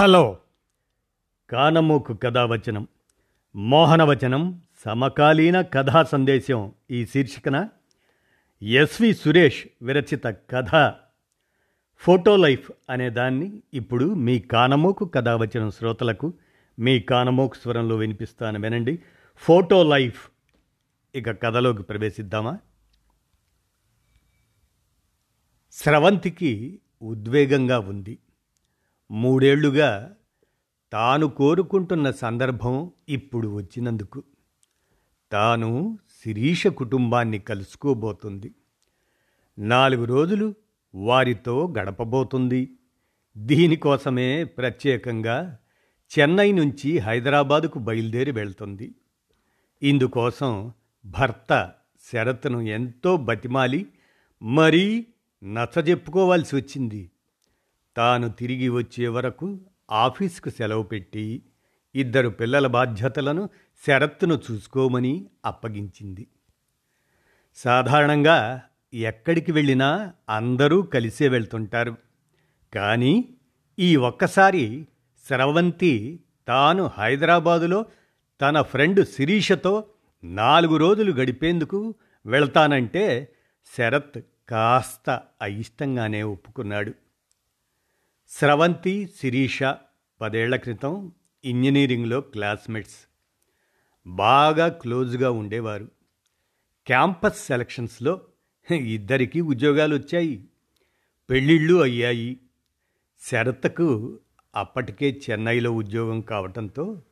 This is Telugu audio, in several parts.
హలో. కానమూకు కథావచనం మోహనవచనం సమకాలీన కథా సందేశం ఈ శీర్షికన ఎస్వి సురేష్ విరచిత కథ. ఫోటో లైఫ్ అనే దాన్ని ఇప్పుడు మీ కానమూకు కథావచనం శ్రోతలకు మీ కానమూకు స్వరంలో వినిపిస్తాను వినండి. Photo life. ఇక కథలోకి ప్రవేశిద్దామా? స్రవంతికి ఉద్వేగంగా ఉంది. మూడేళ్ళుగా తాను కోరుకుంటున్న సందర్భం ఇప్పుడు వచ్చినందుకు. తాను శిరీష కుటుంబాన్ని కలుసుకోబోతుంది. నాలుగు రోజులు వారితో గడపబోతుంది. దీనికోసమే ప్రత్యేకంగా చెన్నై నుంచి హైదరాబాదుకు బయలుదేరి వెళ్తుంది. ఇందుకోసం భర్త శరత్ను ఎంతో బతిమాలి మరీ నచ్చజెప్పుకోవాల్సి వచ్చింది. తాను తిరిగి వచ్చే వరకు ఆఫీస్కు సెలవు పెట్టి ఇద్దరు పిల్లల బాధ్యతలను శరత్ను చూసుకోమని అప్పగించింది. సాధారణంగా ఎక్కడికి వెళ్ళినా అందరూ కలిసే వెళ్తుంటారు. కానీ ఈ ఒక్కసారి స్రవంతి తాను హైదరాబాదులో తన ఫ్రెండ్ శిరీషతో నాలుగు రోజులు గడిపేందుకు వెళ్తానంటే శరత్ కాస్త అయిష్టంగానే ఒప్పుకున్నాడు. స్రవంతి శిరీష పదేళ్ళ క్రితం ఇంజనీరింగ్లో క్లాస్మేట్స్. బాగా క్లోజ్గా ఉండేవారు. క్యాంపస్ సెలక్షన్స్లో ఇద్దరికీ ఉద్యోగాలు వచ్చాయి పెళ్ళిళ్ళు అయ్యాయి. శరత్కు అప్పటికే చెన్నైలో ఉద్యోగం కావటంతో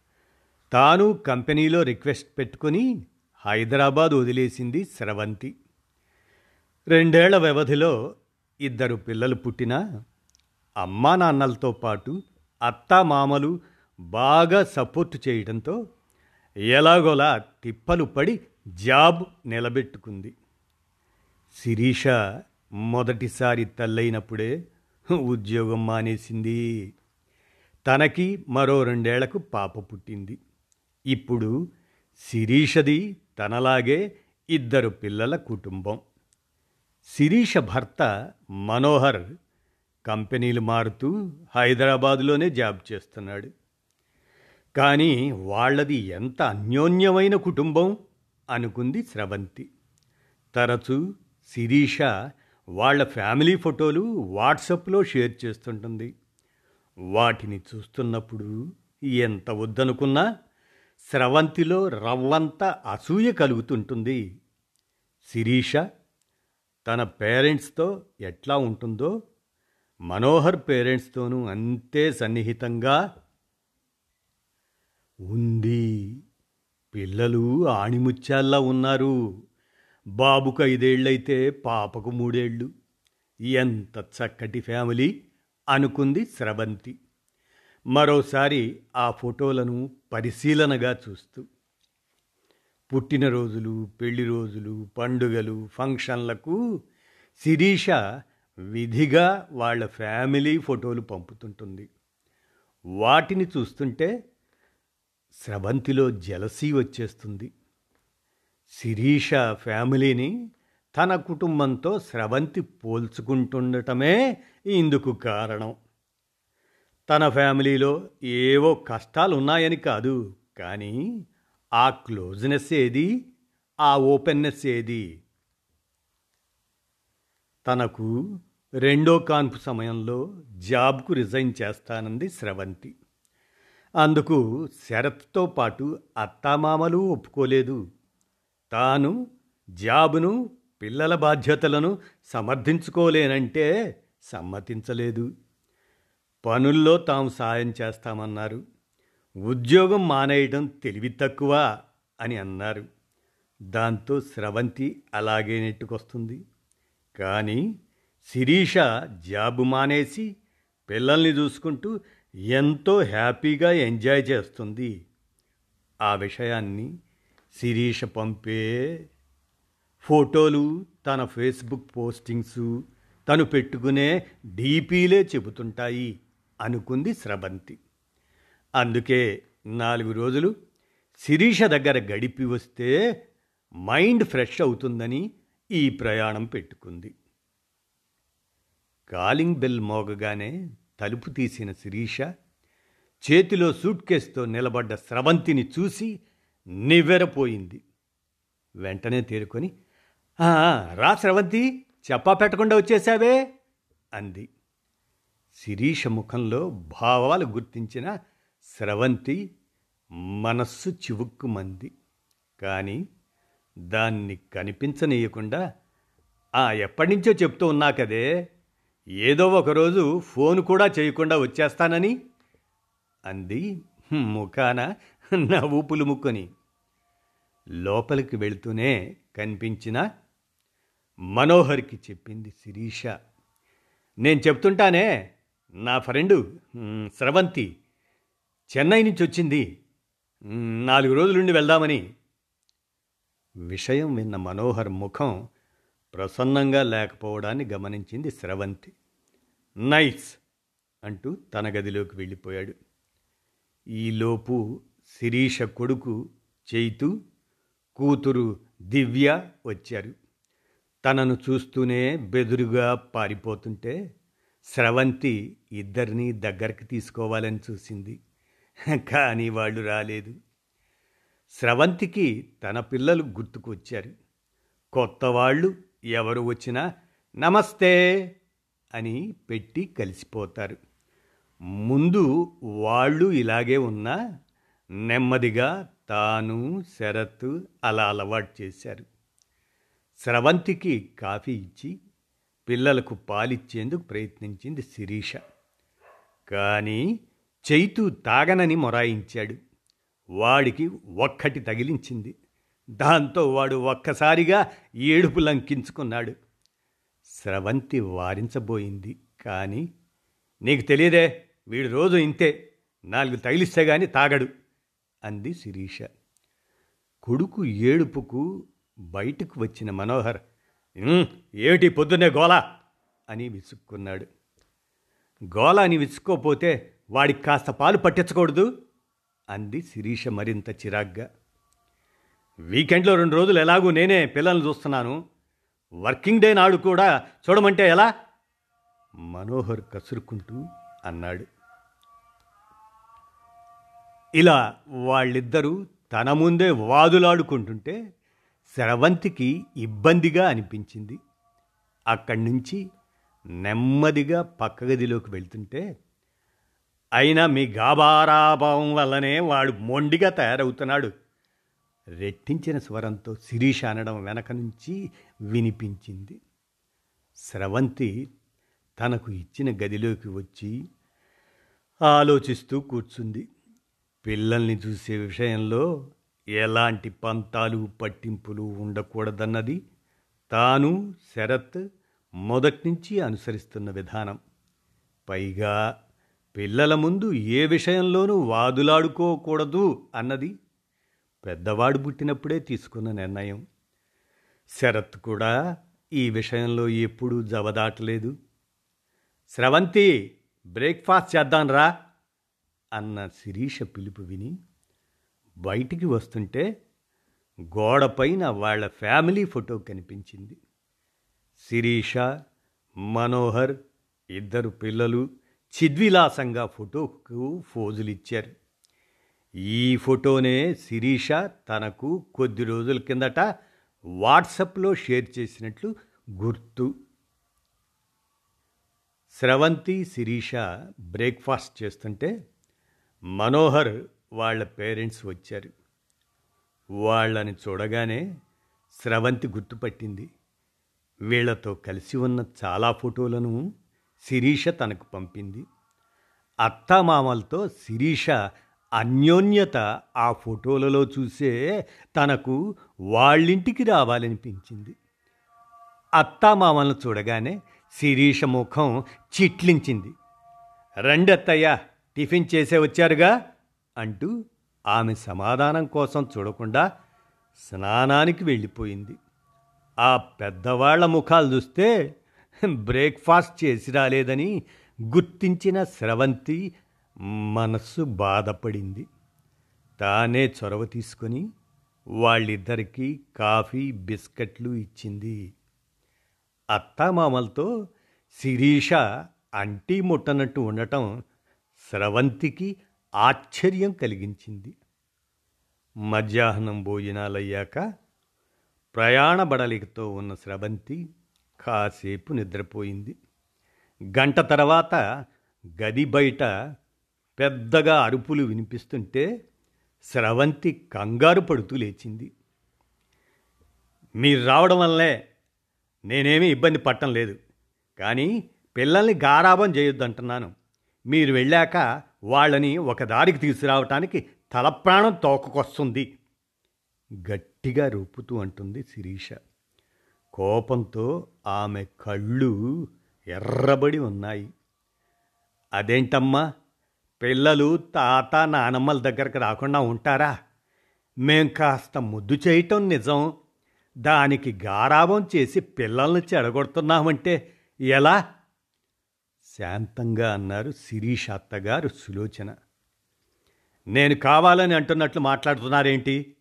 తాను కంపెనీలో రిక్వెస్ట్ పెట్టుకుని హైదరాబాద్ వదిలేసింది స్రవంతి. రెండేళ్ళ వ్యవధిలో ఇద్దరు పిల్లలు పుట్టినా అమ్మా నాన్నలతో పాటు అత్తా మామలు బాగా సపోర్ట్ చేయడంతో ఎలాగోలా తిప్పలు పడి జాబ్ నిలబెట్టుకుంది. శిరీష మొదటిసారి తల్లైనప్పుడే ఉద్యోగం మానేసింది. తనకి మరో రెండేళ్ళకు పాప పుట్టింది. ఇప్పుడు శిరీషది తనలాగే ఇద్దరు పిల్లల కుటుంబం. శిరీష భర్త మనోహర్ కంపెనీలు మారుతూ హైదరాబాదులోనే జాబ్ చేస్తున్నాడు. కానీ వాళ్ళది ఎంత అన్యోన్యమైన కుటుంబం అనుకుంది స్రవంతి. తరచూ శిరీష వాళ్ళ ఫ్యామిలీ ఫోటోలు వాట్సప్లో షేర్ చేస్తుంటుంది. వాటిని చూస్తున్నప్పుడు ఎంత వద్దనుకున్నా స్రవంతిలో రవ్వంత అసూయ కలుగుతుంటుంది. శిరీష తన పేరెంట్స్తో ఎట్లా ఉంటుందో మనోహర్ పేరెంట్స్తోనూ అంతే సన్నిహితంగా ఉంది. పిల్లలు ఆణిముత్యాల్లా ఉన్నారు. బాబుకు ఐదేళ్ళైతే పాపకు మూడేళ్ళు. ఎంత చక్కటి ఫ్యామిలీ అనుకుంది స్రవంతి. మరోసారి ఆ ఫోటోలను పరిశీలనగా చూస్తూ పుట్టినరోజులు పెళ్ళి రోజులు పండుగలు ఫంక్షన్లకు శిరీష విధిగా వాళ్ళ ఫ్యామిలీ ఫోటోలు పంపుతుంటుంది. వాటిని చూస్తుంటే స్రవంతిలో జలసీ వచ్చేస్తుంది. శిరీష ఫ్యామిలీని తన కుటుంబంతో స్రవంతి పోల్చుకుంటుండటమే ఇందుకు కారణం. తన ఫ్యామిలీలో ఏవో కష్టాలు ఉన్నాయని కాదు కానీ ఆ క్లోజ్నెస్ ఏది? ఆ ఓపెన్నెస్ ఏది? తనకు రెండో కాన్పు సమయంలో జాబ్కు రిజైన్ చేస్తానంది స్రవంతి. అందుకు శరత్తో పాటు అత్తామామలు ఒప్పుకోలేదు. తాను జాబును పిల్లల బాధ్యతలను సమర్థించుకోలేనంటే సమ్మతించలేదు. పనుల్లో తాము సాయం చేస్తామన్నారు. ఉద్యోగం మానేయడం తెలివి తక్కువ అని అన్నారు. దాంతో స్రవంతి అలాగే నెట్టుకొస్తుంది. కానీ శిరీష జాబు మానేసి పిల్లల్ని చూసుకుంటూ ఎంతో హ్యాపీగా ఎంజాయ్ చేస్తుంది. ఆ విషయాన్ని శిరీష పంపే ఫోటోలు తన ఫేస్బుక్ పోస్టింగ్స్ తను పెట్టుకునే డీపీలే చెబుతుంటాయి అనుకుంది స్రవంతి. అందుకే నాలుగు రోజులు శిరీష దగ్గర గడిపి వస్తే మైండ్ ఫ్రెష్ అవుతుందని ఈ ప్రయాణం పెట్టుకుంది. కాలింగ్ బెల్ మోగగానే తలుపు తీసిన శిరీష చేతిలో సూట్ కేసుతో నిలబడ్డ స్రవంతిని చూసి నివ్వెరపోయింది. వెంటనే తేరుకొని రా స్రవంతి చెప్పా పెట్టకుండా వచ్చేసావే అంది. శిరీష ముఖంలో భావాలు గుర్తించిన స్రవంతి మనస్సు చివుక్కుమంది. కానీ దాన్ని కనిపించనీయకుండా ఆ ఎప్పటినుంచో చెప్తూ ఉన్నా కదే ఏదో ఒకరోజు ఫోన్ కూడా చేయకుండా వచ్చేస్తానని? అంది ముఖాన నా ఊపులు ముక్కొని. లోపలికి వెళుతూనే కనిపించిన మనోహర్కి చెప్పింది శిరీష. నేను చెప్తుంటానే నా ఫ్రెండు స్రవంతి చెన్నై నుంచి వచ్చింది. నాలుగు రోజులుండి వెళ్దామని. విషయం విన్న మనోహర్ ముఖం ప్రసన్నంగా లేకపోవడాన్ని గమనించింది స్రవంతి. నైస్! అంటూ తన గదిలోకి వెళ్ళిపోయాడు. ఈలోపు శిరీష కొడుకు చైతు కూతురు దివ్య వచ్చారు. తనను చూస్తూనే బెదురుగా పారిపోతుంటే స్రవంతి ఇద్దరినీ దగ్గరికి తీసుకోవాలని చూసింది. కానీ వాళ్ళు రాలేదు. స్రవంతికి తన పిల్లలు గుర్తుకొచ్చారు. కొత్త వాళ్ళు ఎవరు వచ్చినా నమస్తే అని పెట్టి కలిసిపోతారు. ముందు వాళ్ళు ఇలాగే ఉన్నా నెమ్మదిగా తాను శరత్ అలా అలవాటు చేశారు. స్రవంతికి కాఫీ ఇచ్చి పిల్లలకు పాలిచ్చేందుకు ప్రయత్నించింది శిరీష. కానీ చైతు తాగనని మొరాయించాడు. వాడికి ఒక్కటి తగిలించింది. దాంతో వాడు ఒక్కసారిగా ఏడుపు లంకించుకున్నాడు. స్రవంతి వారించబోయింది. కానీ నీకు తెలియదే వీడు రోజు ఇంతే నాలుగు తగిలిస్తే గాని తాగడు అంది శిరీష. కొడుకు ఏడుపుకు బయటకు వచ్చిన మనోహర్ ఏమిటి పొద్దున్నే గోలా అని విసుక్కున్నాడు. గోల అని విసుకోపోతే వాడికి కాస్త పాలు పట్టించకూడదు అంది శిరీష మరింత చిరాగ్గా. వీకెండ్లో రెండు రోజులు ఎలాగూ నేనే పిల్లల్ని చూస్తున్నాను. వర్కింగ్ డే నాడు కూడా చూడమంటే ఎలా? మనోహర్ కసురుకుంటూ అన్నాడు. ఇలా వాళ్ళిద్దరూ తన ముందే వాదులాడుకుంటుంటే శ్రవంతికి ఇబ్బందిగా అనిపించింది. అక్కడి నుంచి నెమ్మదిగా పక్క గదిలోకి వెళ్తుంటే అయినా మీ గాబారాభావం వల్లనే వాడు మొండిగా తయారవుతున్నాడు. రెట్టించిన స్వరంతో శిరీష అనడం వెనక నుంచి వినిపించింది. స్రవంతి తనకు ఇచ్చిన గదిలోకి వచ్చి ఆలోచిస్తూ కూర్చుంది. పిల్లల్ని చూసే విషయంలో ఎలాంటి పంతాలు పట్టింపులు ఉండకూడదన్నది తాను శరత్ మొదటి నుంచి అనుసరిస్తున్న విధానం. పైగా పిల్లల ముందు ఏ విషయంలోనూ వాదులాడుకోకూడదు అన్నది పెద్దవాడు పుట్టినప్పుడే తీసుకున్న నిర్ణయం. శరత్ కూడా ఈ విషయంలో ఎప్పుడూ జవదాటలేదు. స్రవంతి బ్రేక్ఫాస్ట్ చేద్దాంరా అన్న శిరీష పిలుపు విని బయటికి వస్తుంటే గోడపైన వాళ్ళ ఫ్యామిలీ ఫోటో కనిపించింది. శిరీష మనోహర్ ఇద్దరు పిల్లలు చిద్విలాసంగా ఫోటోకు ఫోజులిచ్చారు. ఈ ఫోటోనే శిరీష తనకు కొద్ది రోజుల కిందట వాట్సప్లో షేర్ చేసినట్లు గుర్తు. స్రవంతి శిరీష బ్రేక్ఫాస్ట్ చేస్తుంటే మనోహర్ వాళ్ళ పేరెంట్స్ వచ్చారు. వాళ్ళని చూడగానే స్రవంతి గుర్తుపట్టింది. వీళ్ళతో కలిసి ఉన్న చాలా ఫోటోలను శిరీష తనకు పంపింది. అత్తామామలతో శిరీష అన్యోన్యత ఆ ఫోటోలలో చూసే తనకు వాళ్ళింటికి రావాలనిపించింది. అత్తామామలను చూడగానే శిరీష ముఖం చిట్లించింది. రండి అత్తయ్య టిఫిన్ చేసే వచ్చారుగా? అంటూ ఆమె సమాధానం కోసం చూడకుండా స్నానానికి వెళ్ళిపోయింది. ఆ పెద్దవాళ్ళ ముఖాలు చూస్తే బ్రేక్ఫాస్ట్ చేసి రాలేదని గుర్తించిన స్రవంతి మనస్సు బాధపడింది. తానే చొరవ తీసుకొని వాళ్ళిద్దరికీ కాఫీ బిస్కెట్లు ఇచ్చింది. అత్తామామలతో శిరీష అంటీ ముట్టనట్టు ఉండటం స్రవంతికి ఆశ్చర్యం కలిగించింది. మధ్యాహ్నం భోజనాలయ్యాక ప్రయాణ బడలికతో ఉన్న స్రవంతి కాసేపు నిద్రపోయింది. గంట తర్వాత గది బయట పెద్దగా అరుపులు వినిపిస్తుంటే స్రవంతి కంగారు పడుతూ లేచింది. మీరు రావడం వల్లే నేనేమీ ఇబ్బంది పట్టం లేదు కానీ పిల్లల్ని గారాబం చేయొద్దంటున్నాను మీరు వెళ్ళాక వాళ్ళని ఒక దారికి తీసుకురావటానికి తలప్రాణం తోకకొస్తుంది గట్టిగా రూపుతూ అంటుంది శిరీష. కోపంతో ఆమె కళ్ళు ఎర్రబడి ఉన్నాయి. అదేంటమ్మా? పిల్లలు తాత నానమ్మల దగ్గరకు రాకుండా ఉంటారా? మేం కాస్త ముద్దు చేయటం నిజం. దానికి గారాభం చేసి పిల్లల్ని చెడగొడుతున్నామంటే ఎలా? శాంతంగా అన్నారు శిరీష్ అత్తగారు సులోచన. నేను కావాలని అంటున్నట్లు మాట్లాడుతున్నారేంటి?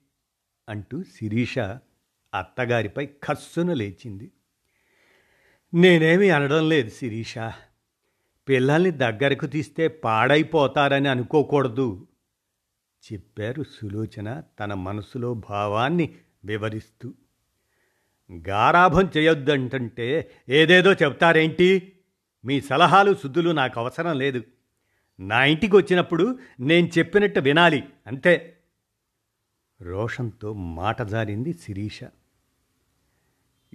అంటూ శిరీష అత్తగారిపై కస్సును లేచింది. నేనేమీ అనడం లేదు శిరీష. పిల్లల్ని దగ్గరకు తీస్తే పాడైపోతారని అనుకోకూడదు. చెప్పారు సులోచన తన మనసులో భావాన్ని వివరిస్తూ. గారాభం చేయొద్దంటే ఏదేదో చెప్తారేంటి మీ సలహాలు శుద్ధులు నాకు అవసరం లేదు. నా ఇంటికి వచ్చినప్పుడు నేను చెప్పినట్టు వినాలి అంతే. రోషంతో మాట జారింది శిరీష.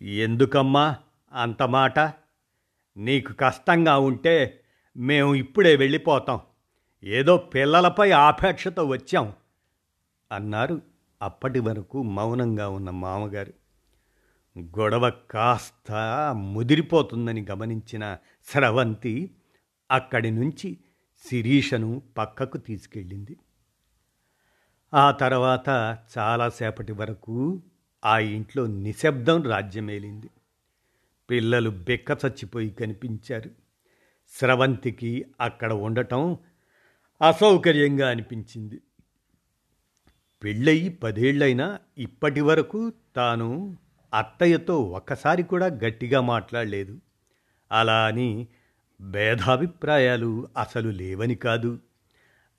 ఎందుకమ్మా అంత మాట? నీకు కష్టంగా ఉంటే మేము ఇప్పుడే వెళ్ళిపోతాం. ఏదో పిల్లలపై ఆపేక్షతో వచ్చాం అన్నారు అప్పటి వరకు మౌనంగా ఉన్న మామగారు. గొడవ కాస్త ముదిరిపోతుందని గమనించిన స్రవంతి అక్కడి నుంచి శిరీషను పక్కకు తీసుకెళ్ళింది. ఆ తర్వాత చాలాసేపటి వరకు ఆ ఇంట్లో నిశ్శబ్దం రాజ్యమేలింది. పిల్లలు బెక్క చచ్చిపోయి కనిపించారు. స్రవంతికి అక్కడ ఉండటం అసౌకర్యంగా అనిపించింది. పెళ్ళయి పదేళ్ళైనా ఇప్పటి వరకు తాను అత్తయ్యతో ఒక్కసారి కూడా గట్టిగా మాట్లాడలేదు. అలా అని భేదాభిప్రాయాలు అసలు లేవని కాదు.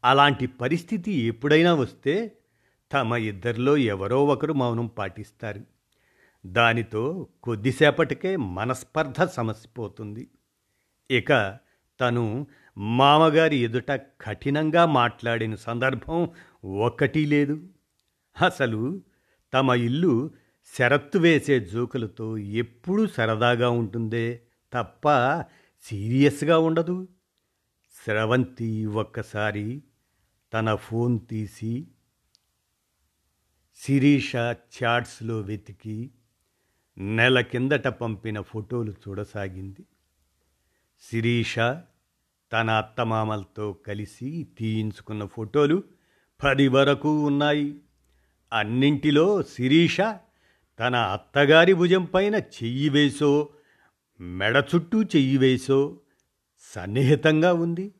అలాంటి పరిస్థితి ఎప్పుడైనా వస్తే తమ ఇద్దరిలో ఎవరో ఒకరు మౌనం పాటిస్తారు. దానితో కొద్దిసేపటికే మనస్పర్ధ సమసిపోతుంది. ఇక తను మామగారి ఎదుట కఠినంగా మాట్లాడిన సందర్భం ఒక్కటి లేదు. అసలు తమ ఇల్లు షరత్తు వేసే జోకులతో ఎప్పుడూ సరదాగా ఉంటుందే తప్ప సీరియస్గా ఉండదు. స్రవంతి ఒక్కసారి తన ఫోన్ తీసి శిరీష చాట్స్లో వెతికి నెల కిందట పంపిన ఫోటోలు చూడసాగింది. శిరీష తన అత్తమామలతో కలిసి తీయించుకున్న ఫోటోలు పది వరకు ఉన్నాయి. అన్నింటిలో శిరీష తన అత్తగారి భుజం పైన చెయ్యి వేసో మెడ చుట్టూ చెయ్యి వేసో సన్నిహితంగా ఉంది.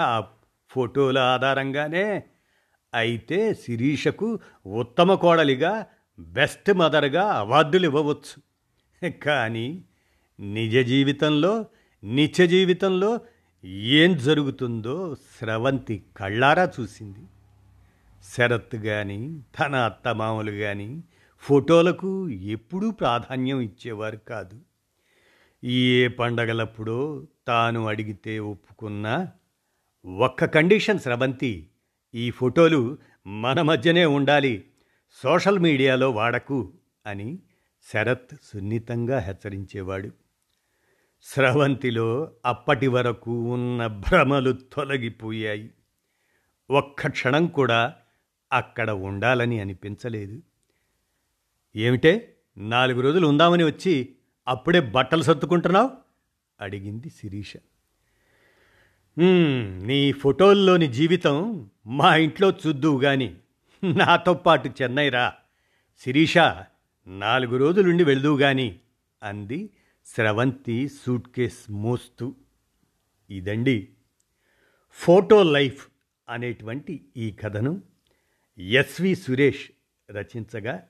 ఆ ఫోటోల ఆధారంగానే అయితే శిరీషకు ఉత్తమ కోడలిగా బెస్ట్ మదర్గా అవార్డులు ఇవ్వవచ్చు. కానీ నిజ జీవితంలో నిత్య జీవితంలో ఏం జరుగుతుందో స్రవంతి కళ్ళారా చూసింది. శరత్ కానీ తన అత్తమామలు కానీ ఫోటోలకు ఎప్పుడూ ప్రాధాన్యం ఇచ్చేవారు కాదు. ఏ పండగలప్పుడో తాను అడిగితే ఒప్పుకున్నా ఒక్క కండిషన్ స్రవంతి ఈ ఫోటోలు మన మధ్యనే ఉండాలి సోషల్ మీడియాలో వాడకు అని శరత్ సున్నితంగా హెచ్చరించేవాడు. స్రవంతిలో అప్పటి వరకు ఉన్న భ్రమలు తొలగిపోయాయి. ఒక్క క్షణం కూడా అక్కడ ఉండాలని అనిపించలేదు. ఏమిటే నాలుగు రోజులు ఉందామని వచ్చి అప్పుడే బట్టలు సర్దుకుంటున్నావు? అడిగింది శిరీష. నీ ఫోటోల్లోని జీవితం మా ఇంట్లో చూద్దువు గాని నాతో పాటు చెన్నై రా శిరీష నాలుగు రోజులుండి వెళ్దువు గాని అంది స్రవంతి సూట్ కేస్ మోస్తూ. ఇదండి ఫోటో లైఫ్ అనేటువంటి ఈ కథను ఎస్వి సురేష్ రచించగా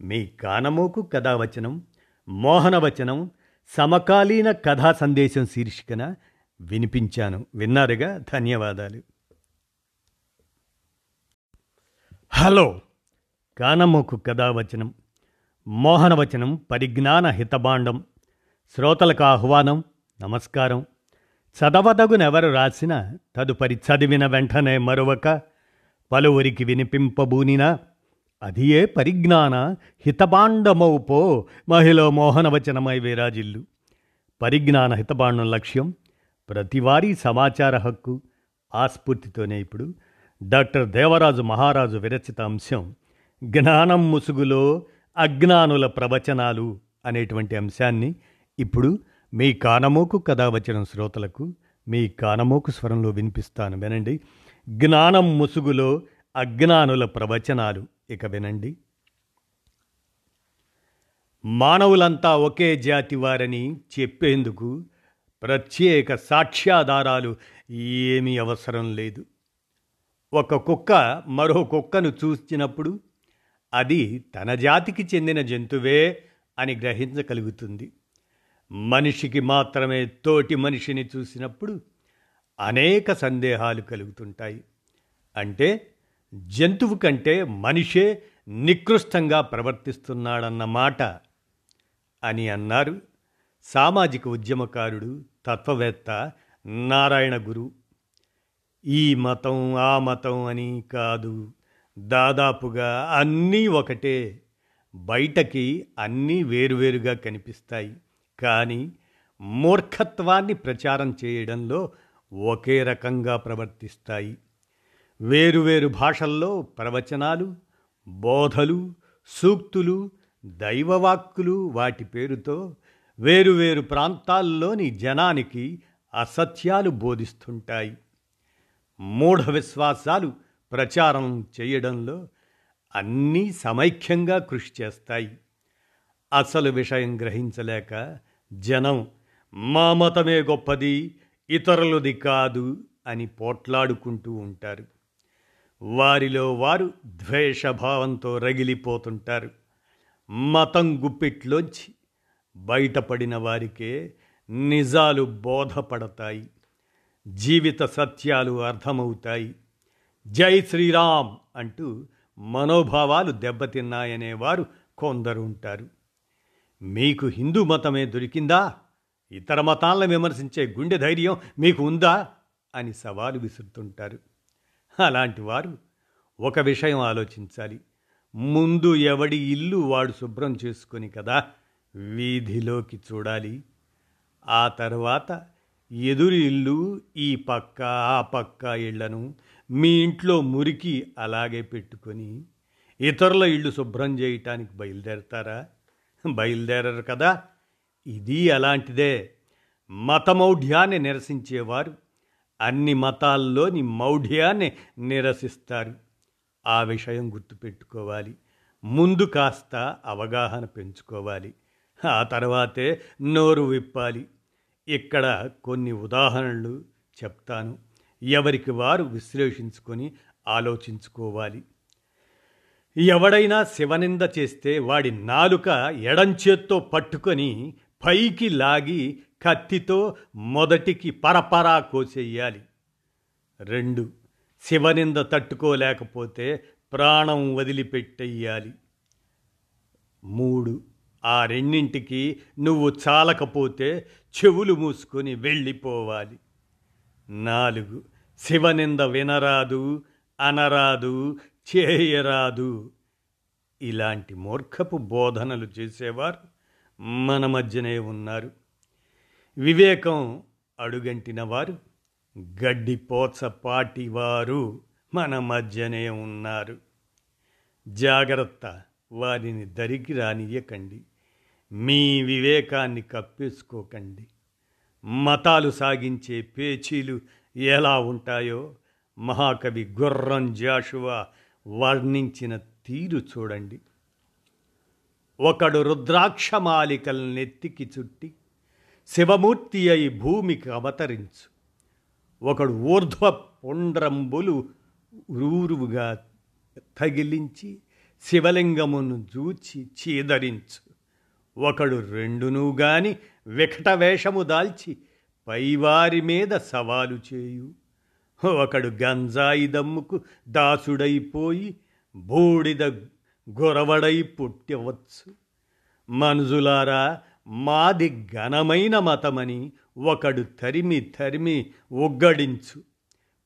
మీ కానమోకు కథావచనం మోహనవచనం సమకాలీన కథా సందేశం శీర్షికన వినిపించాను. విన్నారుగా? ధన్యవాదాలు. హలో కానమోకు కథావచనం మోహనవచనం పరిజ్ఞాన హితబాండం శ్రోతలకు ఆహ్వానం నమస్కారం. చదవదగునెవరు రాసిన తదుపరి చదివిన వెంటనే మరొక పలువురికి వినిపింపబూనినా అది ఏ పరిజ్ఞాన హితబాండమౌపో మహిళ మోహనవచనమై విరాజిల్లు. పరిజ్ఞాన హితబాండం లక్ష్యం ప్రతివారీ సమాచార హక్కు ఆస్ఫూర్తితోనే ఇప్పుడు డాక్టర్ దేవరాజు మహారాజు విరచిత అంశం జ్ఞానం ముసుగులో అజ్ఞానుల ప్రవచనాలు అనేటువంటి అంశాన్ని ఇప్పుడు మీ కానమోకు కథ వచ్చిన శ్రోతలకు మీ కానమోకు స్వరంలో వినిపిస్తాను వినండి. జ్ఞానం ముసుగులో అజ్ఞానుల ప్రవచనాలు. ఇక వినండి. మానవులంతా ఒకే జాతి వారని చెప్పేందుకు ప్రత్యేక సాక్ష్యాధారాలు ఏమీ అవసరం లేదు. ఒక కుక్క మరో కుక్కను చూసినప్పుడు అది తన జాతికి చెందిన జంతువే అని గ్రహించగలుగుతుంది. మనిషికి మాత్రమే తోటి మనిషిని చూసినప్పుడు అనేక సందేహాలు కలుగుతుంటాయి. అంటే జంతువు కంటే మనిషే నికృష్టంగా ప్రవర్తిస్తున్నాడన్న మాట అని అన్నారు సామాజిక ఉద్యమకారుడు తత్వవేత్త నారాయణ గురు. ఈ మతం ఆ మతం అని కాదు. దాదాపుగా అన్నీ ఒకటే. బయటకి అన్నీ వేరువేరుగా కనిపిస్తాయి. కానీ మూర్ఖత్వాన్ని ప్రచారం చేయడంలో ఒకే రకంగా ప్రవర్తిస్తాయి. వేరువేరు భాషల్లో ప్రవచనాలు బోధలు సూక్తులు దైవవాక్కులు వాటి పేరుతో వేరువేరు ప్రాంతాల్లోని జనానికి అసత్యాలు బోధిస్తుంటాయి. మూఢ విశ్వాసాలు ప్రచారం చేయడంలో అన్నీ సమైక్యంగా కృషి చేస్తాయి. అసలు విషయం గ్రహించలేక జనం మా మతమే గొప్పది ఇతరులది కాదు అని పోట్లాడుకుంటూ ఉంటారు. వారిలో వారు ద్వేషభావంతో రగిలిపోతుంటారు. మతం గుప్పిట్లోంచి బయటపడిన వారికే నిజాలు బోధపడతాయి. జీవిత సత్యాలు అర్థమవుతాయి. జై శ్రీరామ్ అంటూ మనోభావాలు దెబ్బతిన్నాయనేవారు కొందరు ఉంటారు. మీకు హిందూ మతమే దొరికిందా? ఇతర మతాలను విమర్శించే గుండె ధైర్యం మీకు ఉందా? అని సవాలు విసురుతుంటారు. అలాంటి వారు ఒక విషయం ఆలోచించాలి. ముందు ఎవడి ఇల్లు వాడు శుభ్రం చేసుకొని కదా వీధిలోకి చూడాలి. ఆ తర్వాత ఎదురు ఇల్లు ఈ పక్క ఆ పక్క ఇళ్ళను మీ ఇంట్లో మురికి అలాగే పెట్టుకొని ఇతరుల ఇళ్ళు శుభ్రం చేయటానికి బయలుదేరతారా? బయలుదేరరు కదా. ఇది అలాంటిదే. మతమౌఢ్యాన్ని నిరసించేవారు. అన్ని మతాల్లోని మౌఢ్యాన్ని నిరసిస్తారు. ఆ విషయం గుర్తుపెట్టుకోవాలి. ముందు కాస్త అవగాహన పెంచుకోవాలి. ఆ తర్వాతే నోరు విప్పాలి. ఇక్కడ కొన్ని ఉదాహరణలు చెప్తాను. ఎవరికి వారు విశ్లేషించుకొని ఆలోచించుకోవాలి. ఎవడైనా శివనింద చేస్తే వాడి నాలుక ఎడంచేత్తో పట్టుకొని పైకి లాగి కత్తితో మొదటికి పరపరా కోసేయాలి. రెండు శివనింద తట్టుకోలేకపోతే ప్రాణం వదిలిపెట్టేయాలి. మూడు ఆ రెండింటికి నువ్వు చాలకపోతే చెవులు మూసుకొని వెళ్ళిపోవాలి. నాలుగు శివనింద వినరాదు అనరాదు చేయరాదు. ఇలాంటి మూర్ఖపు బోధనలు చేసేవారు మన మధ్యనే ఉన్నారు. వివేకం అడుగంటిన వారు గడ్డిపోచపాటి వారు మన మధ్యనే ఉన్నారు. జాగ్రత్త వారిని దరికి రానియకండి మీ వివేకాన్ని కప్పేసుకోకండి. మతాలు సాగించే పేచీలు ఎలా ఉంటాయో? మహాకవి గుర్రం జాషువా వర్ణించిన తీరు చూడండి. ఒకడు రుద్రాక్షమాలికల్నెత్తికి చుట్టి శివమూర్తి అయి భూమికి అవతరించు. ఒకడు ఊర్ధ్వ పుండ్రంబులు రూరువుగా తగిలించి శివలింగమును జూచి చీదరించు. ఒకడు రెండునూ గాని వికట వేషము దాల్చి పైవారి మీద సవాలు చేయు. ఒకడు గంజాయి దమ్ముకు దాసుడైపోయి బూడిద గొరవడై పుట్టవచ్చు. మనుజులారా మాది ఘనమైన మతమని ఒకడు తరిమి తరిమి ఒగ్గడించు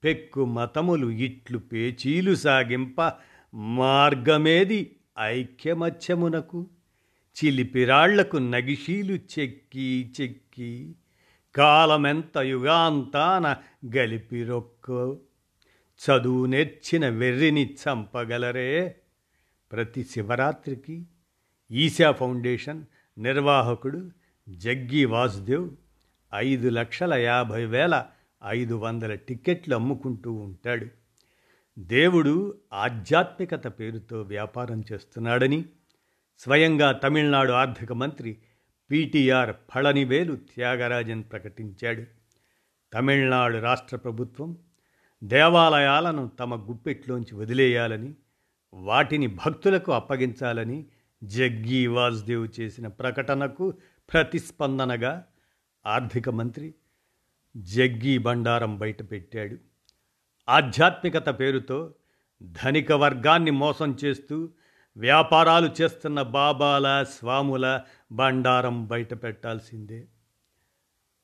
పెక్కు మతములు ఇట్లు పేచీలు సాగింప మార్గమేది ఐక్యమత్యమునకు. చిలిపిరాళ్ళకు నగిషీలు చెక్కి చెక్కి కాలమెంత యుగాంతాన గలిపిరొక్కు. చదువు నేర్చిన వెర్రిని చంపగలరే. ప్రతి శివరాత్రికి ఈశా ఫౌండేషన్ నిర్వాహకుడు జగ్గి వాసుదేవ్ ఐదు లక్షల యాభై వేల ఐదు వందల టిక్కెట్లు అమ్ముకుంటూ ఉంటాడు. దేవుడు ఆధ్యాత్మికత పేరుతో వ్యాపారం చేస్తున్నాడని స్వయంగా తమిళనాడు ఆర్థిక మంత్రి పీటీఆర్ ఫళనివేలు త్యాగరాజన్ ప్రకటించాడు. తమిళనాడు రాష్ట్ర ప్రభుత్వం దేవాలయాలను తమ గుప్పెట్లోంచి వదిలేయాలని వాటిని భక్తులకు అప్పగించాలని జగ్గీ వాసుదేవ్ చేసిన ప్రకటనకు ప్రతిస్పందనగా ఆర్థిక మంత్రి జగ్గీ బండారం బయటపెట్టాడు. ఆధ్యాత్మికత పేరుతో ధనిక వర్గాన్ని మోసం చేస్తూ వ్యాపారాలు చేస్తున్న బాబాల స్వాముల బండారం బయట పెట్టాల్సిందే.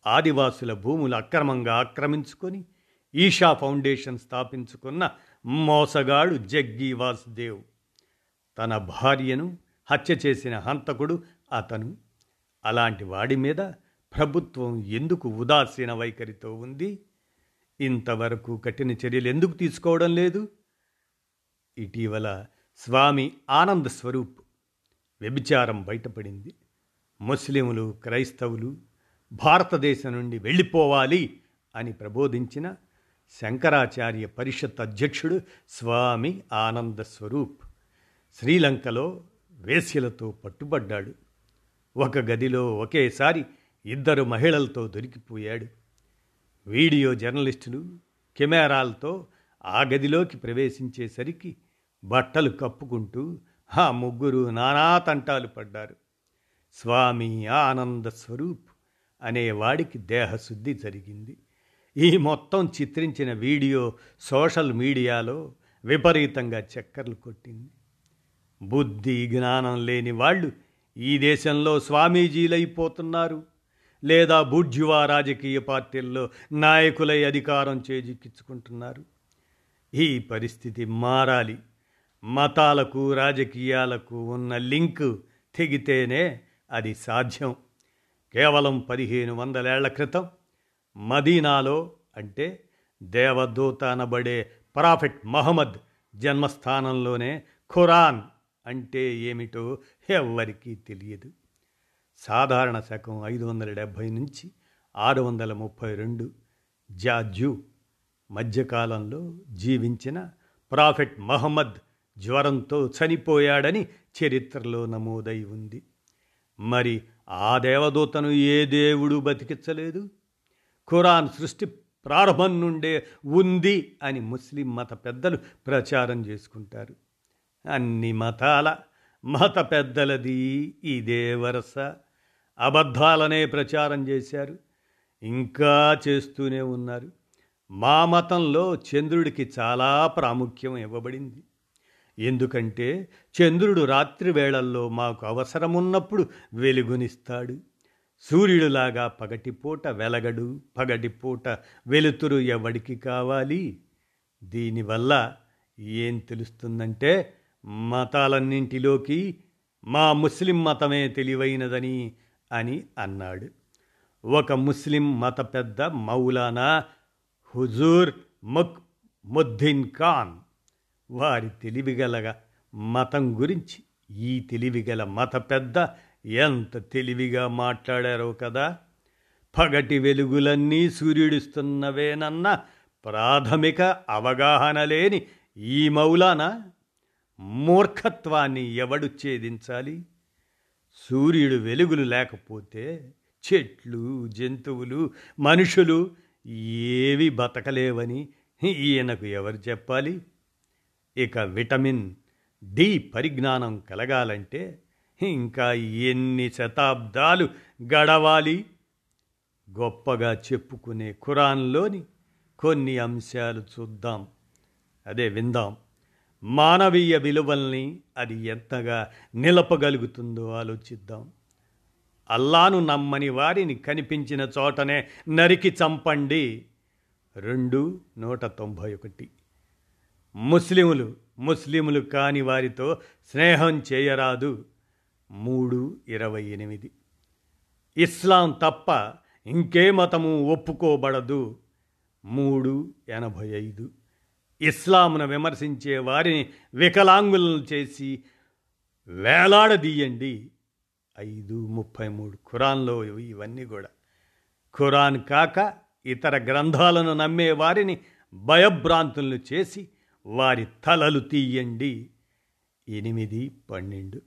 ఆదివాసుల భూములు అక్రమంగా ఆక్రమించుకొని ఈషా ఫౌండేషన్ స్థాపించుకున్న మోసగాడు జగ్గీ వాసుదేవ్. తన భార్యను హత్య చేసిన హంతకుడు అతను. అలాంటి వాడి మీద ప్రభుత్వం ఎందుకు ఉదాసీన వైఖరితో ఉంది? ఇంతవరకు కఠిన చర్యలు ఎందుకు తీసుకోవడం లేదు? ఇటీవల స్వామి ఆనంద స్వరూప్ వ్యభిచారం బయటపడింది. ముస్లింలు క్రైస్తవులు భారతదేశం నుండి వెళ్ళిపోవాలి అని ప్రబోధించిన శంకరాచార్య పరిషత్ అధ్యక్షుడు స్వామి ఆనంద స్వరూప్ శ్రీలంకలో వేశ్యలతో పట్టుబడ్డాడు. ఒక గదిలో ఒకేసారి ఇద్దరు మహిళలతో దొరికిపోయాడు. వీడియో జర్నలిస్టులు కెమెరాలతో ఆ గదిలోకి ప్రవేశించేసరికి బట్టలు కప్పుకుంటూ ఆ ముగ్గురు నానా తంటాలు పడ్డారు. స్వామి ఆనంద స్వరూప్ అనేవాడికి దేహశుద్ధి జరిగింది. ఈ మొత్తం చిత్రించిన వీడియో సోషల్ మీడియాలో విపరీతంగా చక్కర్లు కొట్టింది. బుద్ధి జ్ఞానం లేని వాళ్ళు ఈ దేశంలో స్వామీజీలైపోతున్నారు. లేదా బుడ్జువా రాజకీయ పార్టీల్లో నాయకులై అధికారం చేజిక్కించుకుంటున్నారు. ఈ పరిస్థితి మారాలి. మతాలకు రాజకీయాలకు ఉన్న లింక్ తెగితేనే అది సాధ్యం. కేవలం పదిహేను వందలేళ్ళ క్రితం మదీనాలో అంటే దేవదూత అనబడే ప్రాఫెట్ మహమ్మద్ జన్మస్థానంలోనే ఖురాన్ అంటే ఏమిటో ఎవ్వరికీ తెలియదు. సాధారణ శకం ఐదు వందల డెబ్భై నుంచి ఆరు వందల ముప్పై రెండు జాజు మధ్యకాలంలో జీవించిన ప్రాఫెట్ మహమ్మద్ జ్వరంతో చనిపోయాడని చరిత్రలో నమోదై ఉంది. మరి ఆ దేవదూతను ఏ దేవుడు బతికించలేదు? ఖురాన్ సృష్టి ప్రారంభం నుండే ఉంది అని ముస్లిం మత పెద్దలు ప్రచారం చేసుకుంటారు. అన్ని మతాల మత పెద్దలది ఇదే వరస అబద్ధాలనే ప్రచారం చేశారు. ఇంకా చేస్తూనే ఉన్నారు. మా మతంలో చంద్రుడికి చాలా ప్రాముఖ్యం ఇవ్వబడింది. ఎందుకంటే చంద్రుడు రాత్రి వేళల్లో మాకు అవసరమున్నప్పుడు వెలుగునిస్తాడు. సూర్యుడులాగా పగటిపూట వెలగడు పగటిపూట వెలుతురు ఎవడికి కావాలి? దీనివల్ల ఏం తెలుస్తుందంటే మతాలన్నింటిలోకి మా ముస్లిం మతమే తెలివైనదని అని అన్నాడు. ఒక ముస్లిం మత పెద్ద మౌలానా హుజూర్ ముక్ ముద్దీన్ ఖాన్ వారి తెలివిగలగా మతం గురించి ఈ తెలివిగల మత పెద్ద ఎంత తెలివిగా మాట్లాడారో కదా. పగటి వెలుగులన్నీ సూర్యుడిస్తున్నవేనన్న ప్రాథమిక అవగాహన లేని ఈ మౌలానా మూర్ఖత్వాన్ని ఎవడు ఛేదించాలి? సూర్యుడు వెలుగులు లేకపోతే చెట్లు జంతువులు మనుషులు ఏవి బతకలేవని ఈయనకు ఎవరు చెప్పాలి? ఇక విటమిన్ డి పరిజ్ఞానం కలగాలంటే ఇంకా ఎన్ని శతాబ్దాలు గడవాలి? గొప్పగా చెప్పుకునే ఖురాన్లోని కొన్ని అంశాలు చూద్దాం. అదే విందాం. మానవీయ విలువల్ని అది ఎంతగా నిలపగలుగుతుందో ఆలోచిద్దాం. అల్లాను నమ్మని వారిని కనిపించిన చోటనే నరికి చంపండి. రెండు నూట తొంభై ఒకటి. ముస్లిములు ముస్లిములు కాని వారితో స్నేహం చేయరాదు. మూడు ఇరవై ఎనిమిది. ఇస్లాం తప్ప ఇంకే మతము ఒప్పుకోబడదు. మూడు ఎనభై ఐదు. ఇస్లాంను విమర్శించే వారిని వికలాంగులను చేసి వేలాడదీయండి. ఐదు ముప్పై మూడు. ఖురాన్లో ఇవన్నీ కూడా. ఖురాన్ కాక ఇతర గ్రంథాలను నమ్మే వారిని భయభ్రాంతులను చేసి వారి తలలు తీయండి. ఎనిమిది పన్నెండు.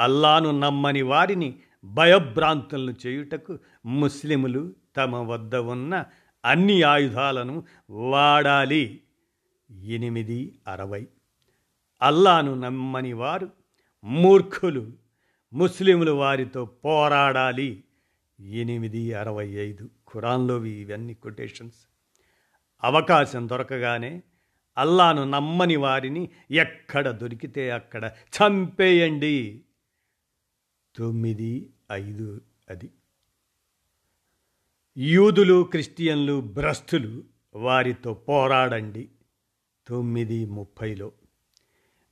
అల్లాను నమ్మని వారిని భయభ్రాంతులను చేయుటకు ముస్లిములు తమ వద్ద ఉన్న అన్ని ఆయుధాలను వాడాలి. ఎనిమిది అరవై. అల్లాను నమ్మని వారు మూర్ఖులు. ముస్లింలు వారితో పోరాడాలి. ఎనిమిది అరవై ఐదు. ఖురాన్లోవి ఇవన్నీ కొటేషన్స్. అవకాశం దొరకగానే అల్లాను నమ్మని వారిని ఎక్కడ దొరికితే అక్కడ చంపేయండి. తొమ్మిది ఐదు అది. యూదులు క్రిస్టియన్లు భ్రస్తులు వారితో పోరాడండి. తొమ్మిది ముప్పైలో.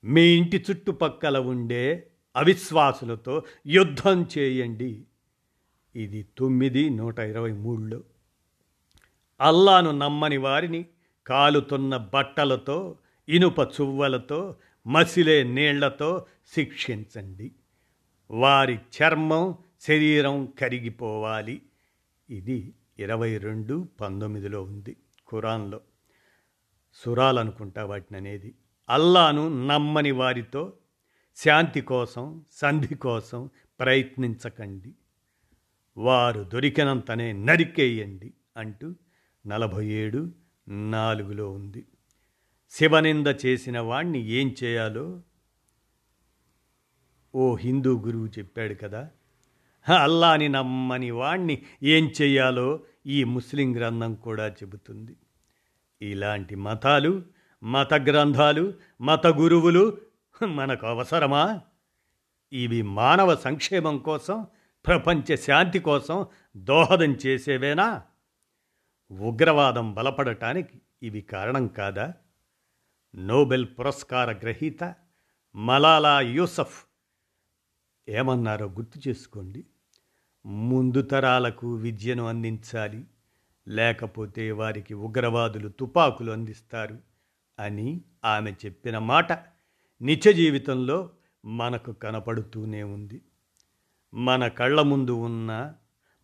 మీ ఇంటి చుట్టుపక్కల ఉండే అవిశ్వాసులతో యుద్ధం చేయండి. ఇది తొమ్మిది నూట ఇరవై మూడులో. అల్లాను నమ్మని వారిని కాలుతున్న బట్టలతో ఇనుప చువ్వలతో మసిలే నీళ్ళతో శిక్షించండి. వారి చర్మం శరీరం కరిగిపోవాలి. ఇది ఇరవై రెండు పంతొమ్మిదిలో ఉంది ఖురాన్లో. సురాలనుకుంటా వాటిని అనేది అల్లాను నమ్మని వారితో శాంతి కోసం సంధి కోసం ప్రయత్నించకండి. వారు దొరికినంతనే నరికేయండి అంటూ నలభై ఏడు నాలుగులో ఉంది. శివనింద చేసిన వాణ్ణి ఏం చేయాలో? ఓ హిందూ గురువు చెప్పాడు కదా అల్లాని నమ్మని వాణ్ణి ఏం చేయాలో ఈ ముస్లిం గ్రంథం కూడా చెబుతుంది. ఇలాంటి మతాలు మత గ్రంథాలు మత గురువులు మనకు అవసరమా? ఇవి మానవ సంక్షేమం కోసం ప్రపంచ శాంతి కోసం దోహదం చేసేవేనా? ఉగ్రవాదం బలపడటానికి ఇవి కారణం కాదా? నోబెల్ పురస్కార గ్రహీత మలాలా యూసఫ్ ఏమన్నారో గుర్తు చేసుకోండి. ముందు తరాలకు విద్యను అందించాలి లేకపోతే వారికి ఉగ్రవాదులు తుపాకులు అందిస్తారు అని ఆమె చెప్పిన మాట నిత్య జీవితంలో మనకు కనపడుతూనే ఉంది. మన కళ్ళ ముందు ఉన్న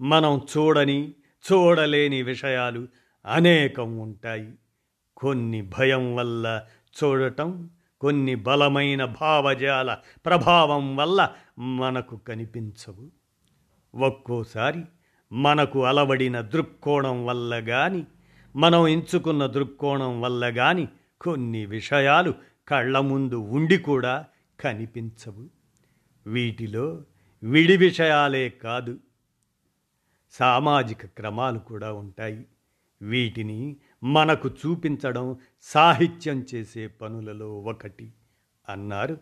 మనం చూడని చూడలేని విషయాలు అనేకం ఉంటాయి. కొన్ని భయం వల్ల చూడటం కొన్ని బలమైన భావజాల ప్రభావం వల్ల మనకు కనిపించవు. ఒక్కోసారి మనకు అలవడిన దృక్కోణం వల్ల కానీ మనం ఎంచుకున్న దృక్కోణం వల్ల కానీ కొన్ని విషయాలు కళ్ళ ముందు ఉండి కూడా కనిపించవు. వీటిలో విడి విషయాలే కాదు. సామాజిక క్రమాలు కూడా ఉంటాయి. వీటిని మనకు చూపించడం సాహిత్యం చేసే పనులలో ఒకటి అన్నారు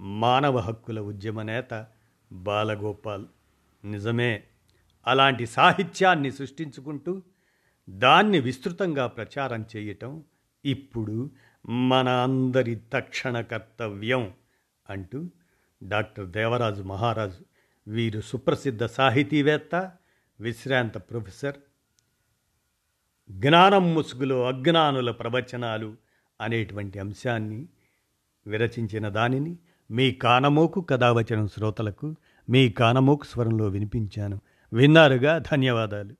మానవ హక్కుల ఉద్యమ నేత బాలగోపాల్. నిజమే అలాంటి సాహిత్యాన్ని సృష్టించుకుంటూ దాన్ని విస్తృతంగా ప్రచారం చేయటం ఇప్పుడు మన అందరి తక్షణ కర్తవ్యం అంటూ డాక్టర్ దేవరాజు మహారాజు వీరు సుప్రసిద్ధ సాహితీవేత్త విశ్రాంత ప్రొఫెసర్. జ్ఞానం ముసుగులో అజ్ఞానుల ప్రవచనాలు అనేటువంటి అంశాన్ని విరచించిన దానిని మీ కానమోకు కథావచనం శ్రోతలకు మీ కానమోకు స్వరంలో వినిపించాను. విన్నారుగా? ధన్యవాదాలు.